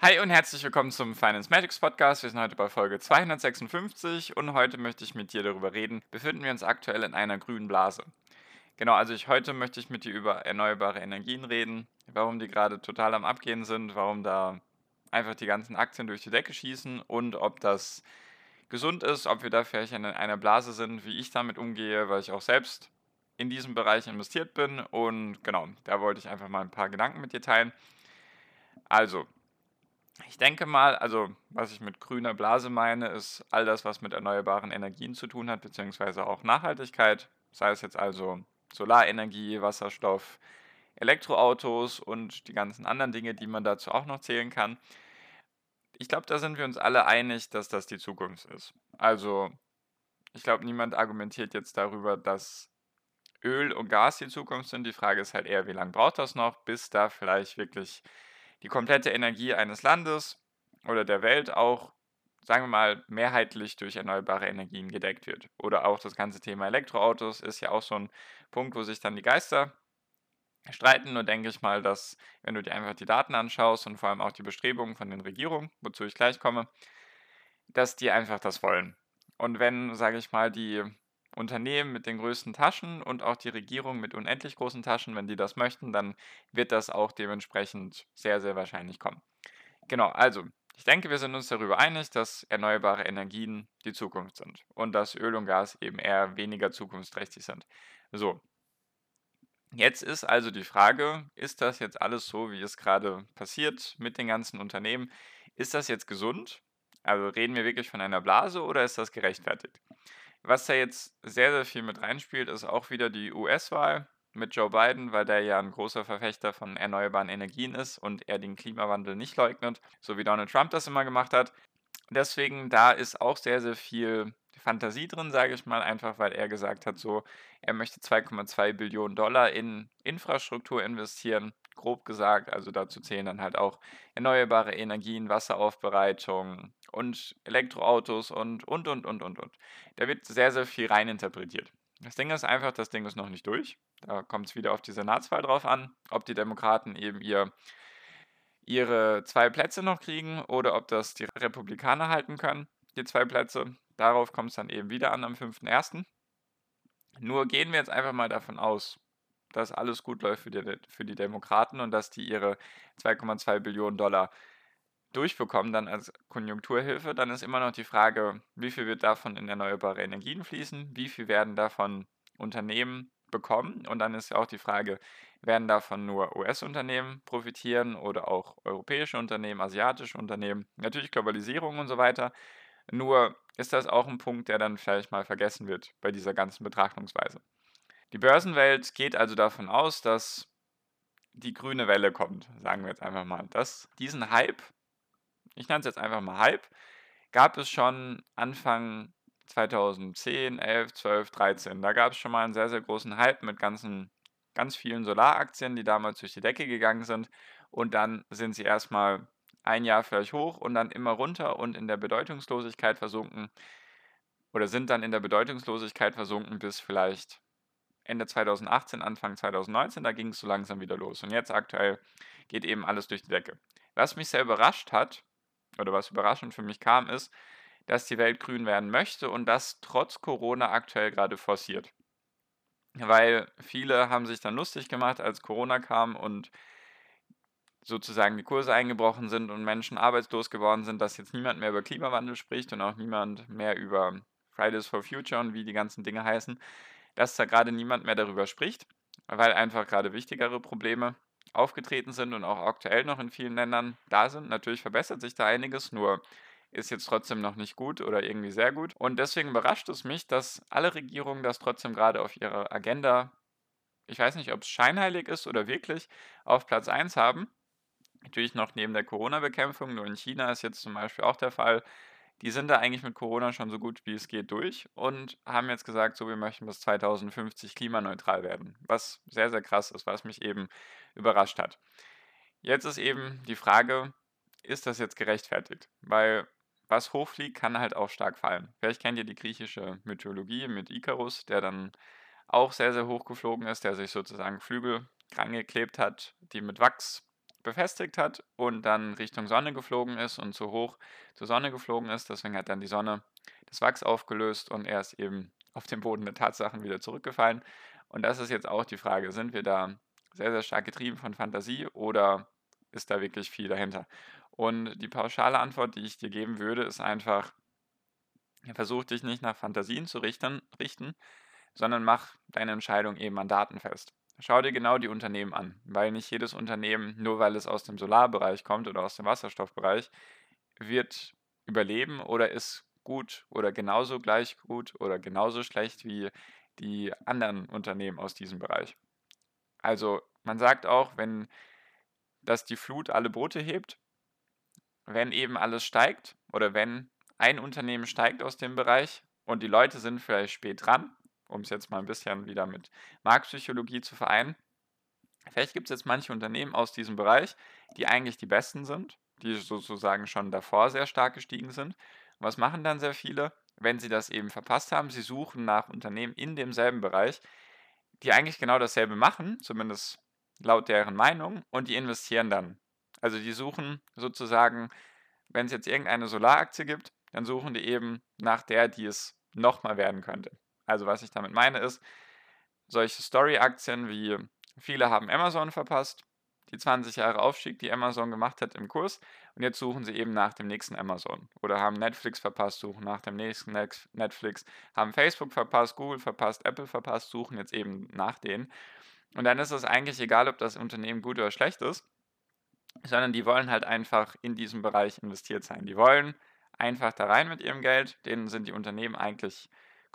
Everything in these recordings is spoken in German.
Hi und herzlich willkommen zum Finance Magics Podcast. Wir sind heute bei Folge 256 und heute möchte ich mit dir darüber reden, befinden wir uns aktuell in einer grünen Blase. Genau, also ich, heute möchte ich mit dir über erneuerbare Energien reden, warum die gerade total am Abgehen sind, warum da einfach die ganzen Aktien durch die Decke schießen und ob das gesund ist, ob wir da vielleicht in einer Blase sind, wie ich damit umgehe, weil ich auch selbst in diesem Bereich investiert bin und genau, da wollte ich einfach mal ein paar Gedanken mit dir teilen. Also, ich denke mal, also was ich mit grüner Blase meine, ist all das, was mit erneuerbaren Energien zu tun hat, beziehungsweise auch Nachhaltigkeit, sei es jetzt also Solarenergie, Wasserstoff, Elektroautos und die ganzen anderen Dinge, die man dazu auch noch zählen kann. Ich glaube, da sind wir uns alle einig, dass das die Zukunft ist. Also, ich glaube, niemand argumentiert jetzt darüber, dass Öl und Gas die Zukunft sind. Die Frage ist halt eher, wie lange braucht das noch, bis da vielleicht wirklich die komplette Energie eines Landes oder der Welt auch, sagen wir mal, mehrheitlich durch erneuerbare Energien gedeckt wird. Oder auch das ganze Thema Elektroautos ist ja auch so ein Punkt, wo sich dann die Geister streiten. Nur denke ich mal, dass, wenn du dir einfach die Daten anschaust und vor allem auch die Bestrebungen von den Regierungen, wozu ich gleich komme, dass die einfach das wollen. Und wenn, sage ich mal, die Unternehmen mit den größten Taschen und auch die Regierung mit unendlich großen Taschen, wenn die das möchten, dann wird das auch dementsprechend sehr, sehr wahrscheinlich kommen. Genau, also ich denke, wir sind uns darüber einig, dass erneuerbare Energien die Zukunft sind und dass Öl und Gas eben eher weniger zukunftsträchtig sind. So. Jetzt ist also die Frage, ist das jetzt alles so, wie es gerade passiert mit den ganzen Unternehmen? Ist das jetzt gesund? Also reden wir wirklich von einer Blase oder ist das gerechtfertigt? Was da jetzt sehr, sehr viel mit reinspielt, ist auch wieder die US-Wahl mit Joe Biden, weil der ja ein großer Verfechter von erneuerbaren Energien ist und er den Klimawandel nicht leugnet, so wie Donald Trump das immer gemacht hat. Deswegen, da ist auch sehr, sehr viel Fantasie drin, sage ich mal, einfach weil er gesagt hat, so, er möchte 2,2 Billionen Dollar in Infrastruktur investieren, grob gesagt. Also dazu zählen dann halt auch erneuerbare Energien, Wasseraufbereitung, und Elektroautos und, und, und, und, und, und. Da wird sehr, sehr viel reininterpretiert. Das Ding ist einfach, das Ding ist noch nicht durch. Da kommt es wieder auf die Senatswahl drauf an, ob die Demokraten eben ihr, ihre zwei Plätze noch kriegen oder ob das die Republikaner halten können, die zwei Plätze. Darauf kommt es dann eben wieder an am 5.1. Nur gehen wir jetzt einfach mal davon aus, dass alles gut läuft für die, für die Demokraten und dass die ihre 2,2 Billionen Dollar durchbekommen dann als Konjunkturhilfe, dann ist immer noch die Frage, wie viel wird davon in erneuerbare Energien fließen, wie viel werden davon Unternehmen bekommen und dann ist auch die Frage, werden davon nur US-Unternehmen profitieren oder auch europäische Unternehmen, asiatische Unternehmen, natürlich Globalisierung und so weiter. Nur ist das auch ein Punkt, der dann vielleicht mal vergessen wird bei dieser ganzen Betrachtungsweise. Die Börsenwelt geht also davon aus, dass die grüne Welle kommt, sagen wir jetzt einfach mal, dass diesen Hype ich nenne es jetzt einfach mal Hype, gab es schon Anfang 2010, 11, 12, 13. Da gab es schon mal einen sehr, sehr großen Hype mit ganzen, ganz vielen Solaraktien, die damals durch die Decke gegangen sind. Und dann sind sie erstmal ein Jahr vielleicht hoch und dann immer runter und in der Bedeutungslosigkeit versunken. Oder sind dann in der Bedeutungslosigkeit versunken bis vielleicht Ende 2018, Anfang 2019. Da ging es so langsam wieder los. Und jetzt aktuell geht eben alles durch die Decke. Was mich sehr überrascht hat, oder was überraschend für mich kam, ist, dass die Welt grün werden möchte und das trotz Corona aktuell gerade forciert. Weil viele haben sich dann lustig gemacht, als Corona kam und sozusagen die Kurse eingebrochen sind und Menschen arbeitslos geworden sind, dass jetzt niemand mehr über Klimawandel spricht und auch niemand mehr über Fridays for Future und wie die ganzen Dinge heißen, dass da gerade niemand mehr darüber spricht, weil einfach gerade wichtigere Probleme aufgetreten sind und auch aktuell noch in vielen Ländern da sind. Natürlich verbessert sich da einiges, nur ist jetzt trotzdem noch nicht gut oder irgendwie sehr gut. Und deswegen überrascht es mich, dass alle Regierungen das trotzdem gerade auf ihrer Agenda, ich weiß nicht, ob es scheinheilig ist oder wirklich, auf Platz 1 haben. Natürlich noch neben der Corona-Bekämpfung, nur in China ist jetzt zum Beispiel auch der Fall. Die sind da eigentlich mit Corona schon so gut wie es geht durch und haben jetzt gesagt, so wir möchten bis 2050 klimaneutral werden, was sehr, sehr krass ist, was mich eben überrascht hat. Jetzt ist eben die Frage, ist das jetzt gerechtfertigt? Weil was hochfliegt, kann halt auch stark fallen. Vielleicht kennt ihr die griechische Mythologie mit Ikarus, der dann auch sehr, sehr hoch geflogen ist, der sich sozusagen Flügel rangeklebt hat, die mit Wachs befestigt hat und dann Richtung Sonne geflogen ist und zu hoch zur Sonne geflogen ist. Deswegen hat dann die Sonne das Wachs aufgelöst und er ist eben auf den Boden der Tatsachen wieder zurückgefallen. Und das ist jetzt auch die Frage, sind wir da sehr, sehr stark getrieben von Fantasie oder ist da wirklich viel dahinter? Und die pauschale Antwort, die ich dir geben würde, ist einfach, versuch dich nicht nach Fantasien zu richten, richten sondern mach deine Entscheidung eben an Daten fest. Schau dir genau die Unternehmen an, weil nicht jedes Unternehmen, nur weil es aus dem Solarbereich kommt oder aus dem Wasserstoffbereich, wird überleben oder ist gut oder genauso gleich gut oder genauso schlecht wie die anderen Unternehmen aus diesem Bereich. Also man sagt auch, wenn das die Flut alle Boote hebt, wenn eben alles steigt oder wenn ein Unternehmen steigt aus dem Bereich und die Leute sind vielleicht spät dran, um es jetzt mal ein bisschen wieder mit Marktpsychologie zu vereinen. Vielleicht gibt es jetzt manche Unternehmen aus diesem Bereich, die eigentlich die besten sind, die sozusagen schon davor sehr stark gestiegen sind. Was machen dann sehr viele, wenn sie das eben verpasst haben? Sie suchen nach Unternehmen in demselben Bereich, die eigentlich genau dasselbe machen, zumindest laut deren Meinung, und die investieren dann. Also die suchen sozusagen, wenn es jetzt irgendeine Solaraktie gibt, dann suchen die eben nach der, die es nochmal werden könnte. Also was ich damit meine ist, solche Story-Aktien wie viele haben Amazon verpasst, die 20 Jahre Aufstieg, die Amazon gemacht hat im Kurs und jetzt suchen sie eben nach dem nächsten Amazon oder haben Netflix verpasst, suchen nach dem nächsten Netflix, haben Facebook verpasst, Google verpasst, Apple verpasst, suchen jetzt eben nach denen. Und dann ist es eigentlich egal, ob das Unternehmen gut oder schlecht ist, sondern die wollen halt einfach in diesem Bereich investiert sein. Die wollen einfach da rein mit ihrem Geld, denen sind die Unternehmen eigentlich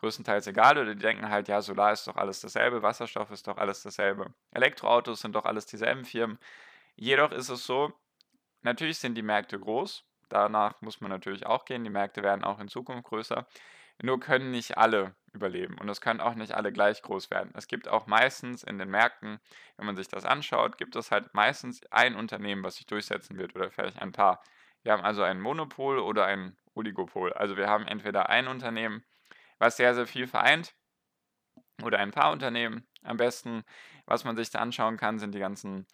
größtenteils egal oder die denken halt, ja, Solar ist doch alles dasselbe, Wasserstoff ist doch alles dasselbe, Elektroautos sind doch alles dieselben Firmen. Jedoch ist es so, natürlich sind die Märkte groß, danach muss man natürlich auch gehen, die Märkte werden auch in Zukunft größer, nur können nicht alle überleben und es können auch nicht alle gleich groß werden. Es gibt auch meistens in den Märkten, wenn man sich das anschaut, gibt es halt meistens ein Unternehmen, was sich durchsetzen wird oder vielleicht ein paar. Wir haben also ein Monopol oder ein Oligopol. Also wir haben entweder ein Unternehmen, was sehr, sehr viel vereint. Oder ein paar Unternehmen. Am besten, was man sich da anschauen kann, sind die ganzen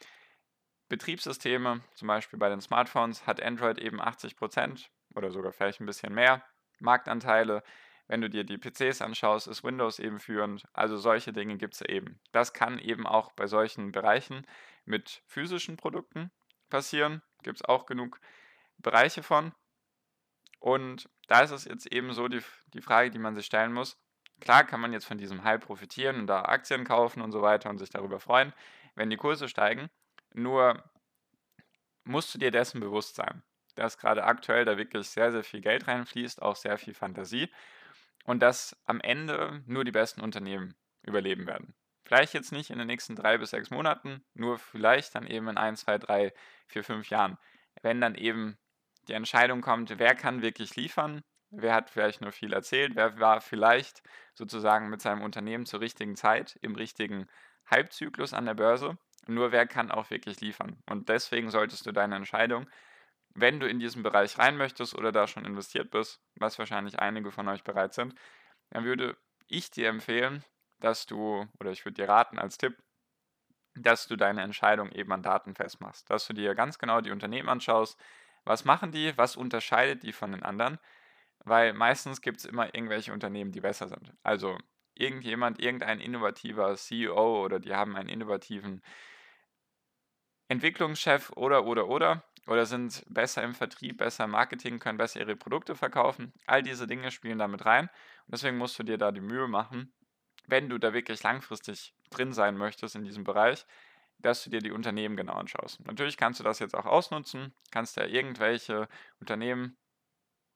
Betriebssysteme. Zum Beispiel bei den Smartphones hat Android eben 80% oder sogar vielleicht ein bisschen mehr Marktanteile. Wenn du dir die PCs anschaust, ist Windows eben führend. Also solche Dinge gibt es eben. Das kann eben auch bei solchen Bereichen mit physischen Produkten passieren. Gibt es auch genug Bereiche von. Und da ist es jetzt eben so die, die Frage, die man sich stellen muss. Klar kann man jetzt von diesem Hype profitieren und da Aktien kaufen und so weiter und sich darüber freuen, wenn die Kurse steigen. Nur musst du dir dessen bewusst sein, dass gerade aktuell da wirklich sehr, sehr viel Geld reinfließt, auch sehr viel Fantasie und dass am Ende nur die besten Unternehmen überleben werden. Vielleicht jetzt nicht in den nächsten drei bis sechs Monaten, nur vielleicht dann eben in ein, zwei, drei, vier, fünf Jahren, wenn dann eben die Entscheidung kommt, wer kann wirklich liefern, wer hat vielleicht nur viel erzählt, wer war vielleicht sozusagen mit seinem Unternehmen zur richtigen Zeit im richtigen Halbzyklus an der Börse. Nur wer kann auch wirklich liefern. Und deswegen solltest du deine Entscheidung, wenn du in diesen Bereich rein möchtest oder da schon investiert bist, was wahrscheinlich einige von euch bereit sind, dann würde ich dir empfehlen, dass du, oder ich würde dir raten als Tipp, dass du deine Entscheidung eben an Daten festmachst. Dass du dir ganz genau die Unternehmen anschaust, was machen die? Was unterscheidet die von den anderen? Weil meistens gibt es immer irgendwelche Unternehmen, die besser sind. Also irgendjemand, irgendein innovativer CEO oder die haben einen innovativen Entwicklungschef oder, oder, oder, oder sind besser im Vertrieb, besser im Marketing, können besser ihre Produkte verkaufen. All diese Dinge spielen damit rein. Und deswegen musst du dir da die Mühe machen, wenn du da wirklich langfristig drin sein möchtest in diesem Bereich, dass du dir die Unternehmen genau anschaust. Natürlich kannst du das jetzt auch ausnutzen, kannst ja irgendwelche Unternehmen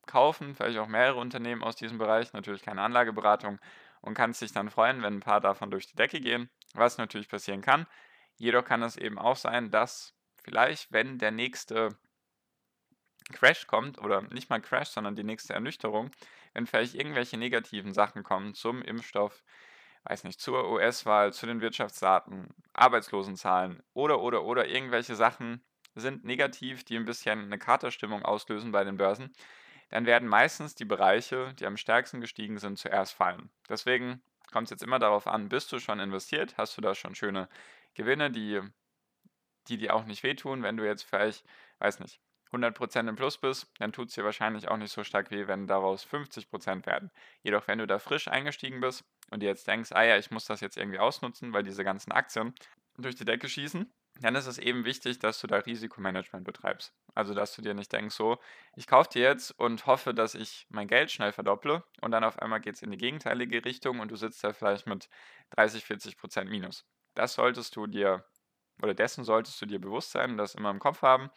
kaufen, vielleicht auch mehrere Unternehmen aus diesem Bereich, natürlich keine Anlageberatung und kannst dich dann freuen, wenn ein paar davon durch die Decke gehen, was natürlich passieren kann. Jedoch kann es eben auch sein, dass vielleicht, wenn der nächste Crash kommt, oder nicht mal Crash, sondern die nächste Ernüchterung, wenn vielleicht irgendwelche negativen Sachen kommen zum Impfstoff, weiß nicht, zur US-Wahl, zu den Wirtschaftsdaten, Arbeitslosenzahlen oder, oder, oder irgendwelche Sachen sind negativ, die ein bisschen eine Katerstimmung auslösen bei den Börsen, dann werden meistens die Bereiche, die am stärksten gestiegen sind, zuerst fallen. Deswegen kommt es jetzt immer darauf an, bist du schon investiert, hast du da schon schöne Gewinne, die, die dir auch nicht wehtun, wenn du jetzt vielleicht, weiß nicht, 100% im Plus bist, dann tut es dir wahrscheinlich auch nicht so stark weh, wenn daraus 50% werden. Jedoch, wenn du da frisch eingestiegen bist und dir jetzt denkst, ah ja, ich muss das jetzt irgendwie ausnutzen, weil diese ganzen Aktien durch die Decke schießen, dann ist es eben wichtig, dass du da Risikomanagement betreibst. Also, dass du dir nicht denkst, so, ich kaufe dir jetzt und hoffe, dass ich mein Geld schnell verdopple und dann auf einmal geht es in die gegenteilige Richtung und du sitzt da vielleicht mit 30, 40 Prozent Minus. Das solltest du dir, oder dessen solltest du dir bewusst sein und das immer im Kopf haben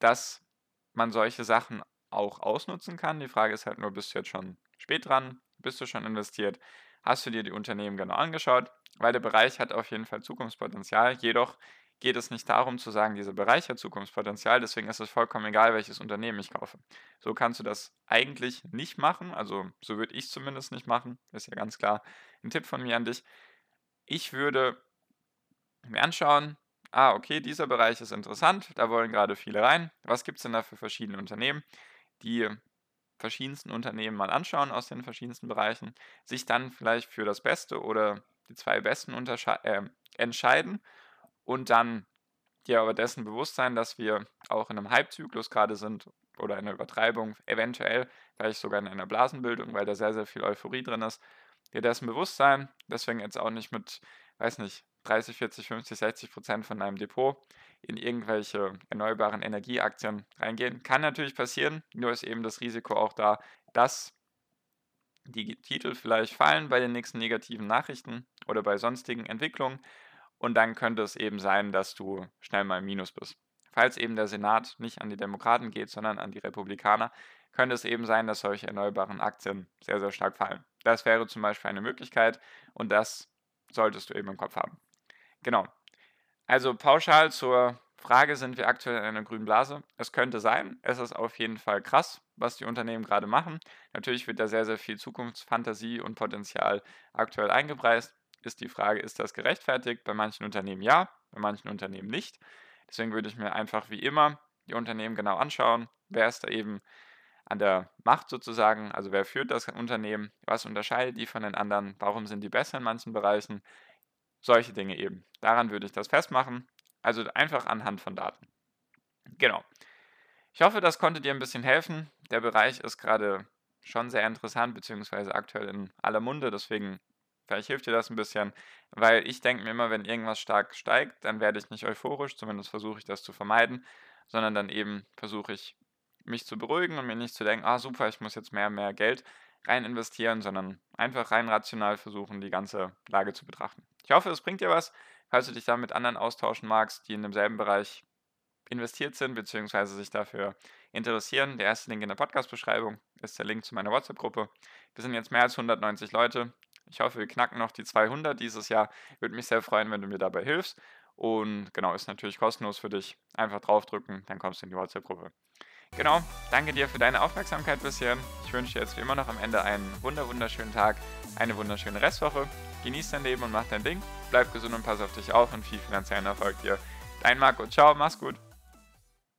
dass man solche Sachen auch ausnutzen kann. Die Frage ist halt nur, bist du jetzt schon spät dran? Bist du schon investiert? Hast du dir die Unternehmen genau angeschaut? Weil der Bereich hat auf jeden Fall Zukunftspotenzial. Jedoch geht es nicht darum zu sagen, dieser Bereich hat Zukunftspotenzial, deswegen ist es vollkommen egal, welches Unternehmen ich kaufe. So kannst du das eigentlich nicht machen, also so würde ich es zumindest nicht machen, ist ja ganz klar ein Tipp von mir an dich. Ich würde mir anschauen, ah, okay, dieser Bereich ist interessant, da wollen gerade viele rein. Was gibt es denn da für verschiedene Unternehmen? Die verschiedensten Unternehmen mal anschauen aus den verschiedensten Bereichen, sich dann vielleicht für das Beste oder die zwei besten äh, entscheiden und dann dir aber dessen bewusst sein, dass wir auch in einem Hypezyklus gerade sind oder in einer Übertreibung, eventuell vielleicht sogar in einer Blasenbildung, weil da sehr, sehr viel Euphorie drin ist. Dir dessen bewusst sein, deswegen jetzt auch nicht mit, weiß nicht, 30, 40, 50, 60 Prozent von deinem Depot in irgendwelche erneuerbaren Energieaktien reingehen. Kann natürlich passieren, nur ist eben das Risiko auch da, dass die Titel vielleicht fallen bei den nächsten negativen Nachrichten oder bei sonstigen Entwicklungen und dann könnte es eben sein, dass du schnell mal im Minus bist. Falls eben der Senat nicht an die Demokraten geht, sondern an die Republikaner, könnte es eben sein, dass solche erneuerbaren Aktien sehr, sehr stark fallen. Das wäre zum Beispiel eine Möglichkeit und das solltest du eben im Kopf haben. Genau. Also pauschal zur Frage, sind wir aktuell in einer grünen Blase? Es könnte sein. Es ist auf jeden Fall krass, was die Unternehmen gerade machen. Natürlich wird da sehr, sehr viel Zukunftsfantasie und Potenzial aktuell eingepreist. Ist die Frage, ist das gerechtfertigt? Bei manchen Unternehmen ja, bei manchen Unternehmen nicht. Deswegen würde ich mir einfach wie immer die Unternehmen genau anschauen. Wer ist da eben an der Macht sozusagen? Also wer führt das Unternehmen? Was unterscheidet die von den anderen? Warum sind die besser in manchen Bereichen? Solche Dinge eben. Daran würde ich das festmachen. Also einfach anhand von Daten. Genau. Ich hoffe, das konnte dir ein bisschen helfen. Der Bereich ist gerade schon sehr interessant, beziehungsweise aktuell in aller Munde. Deswegen, vielleicht hilft dir das ein bisschen, weil ich denke mir immer, wenn irgendwas stark steigt, dann werde ich nicht euphorisch, zumindest versuche ich das zu vermeiden, sondern dann eben versuche ich mich zu beruhigen und mir nicht zu denken, ah super, ich muss jetzt mehr mehr Geld rein investieren, sondern einfach rein rational versuchen, die ganze Lage zu betrachten. Ich hoffe, es bringt dir was. Falls du dich da mit anderen austauschen magst, die in demselben Bereich investiert sind bzw. sich dafür interessieren, der erste Link in der Podcast-Beschreibung ist der Link zu meiner WhatsApp-Gruppe. Wir sind jetzt mehr als 190 Leute. Ich hoffe, wir knacken noch die 200 dieses Jahr. Würde mich sehr freuen, wenn du mir dabei hilfst. Und genau, ist natürlich kostenlos für dich. Einfach draufdrücken, dann kommst du in die WhatsApp-Gruppe. Genau, danke dir für deine Aufmerksamkeit bisher. Ich wünsche dir jetzt wie immer noch am Ende einen wunder wunderschönen Tag, eine wunderschöne Restwoche. Genieß dein Leben und mach dein Ding. Bleib gesund und pass auf dich auf und viel finanziellen Erfolg dir. Dein Marco, ciao, mach's gut.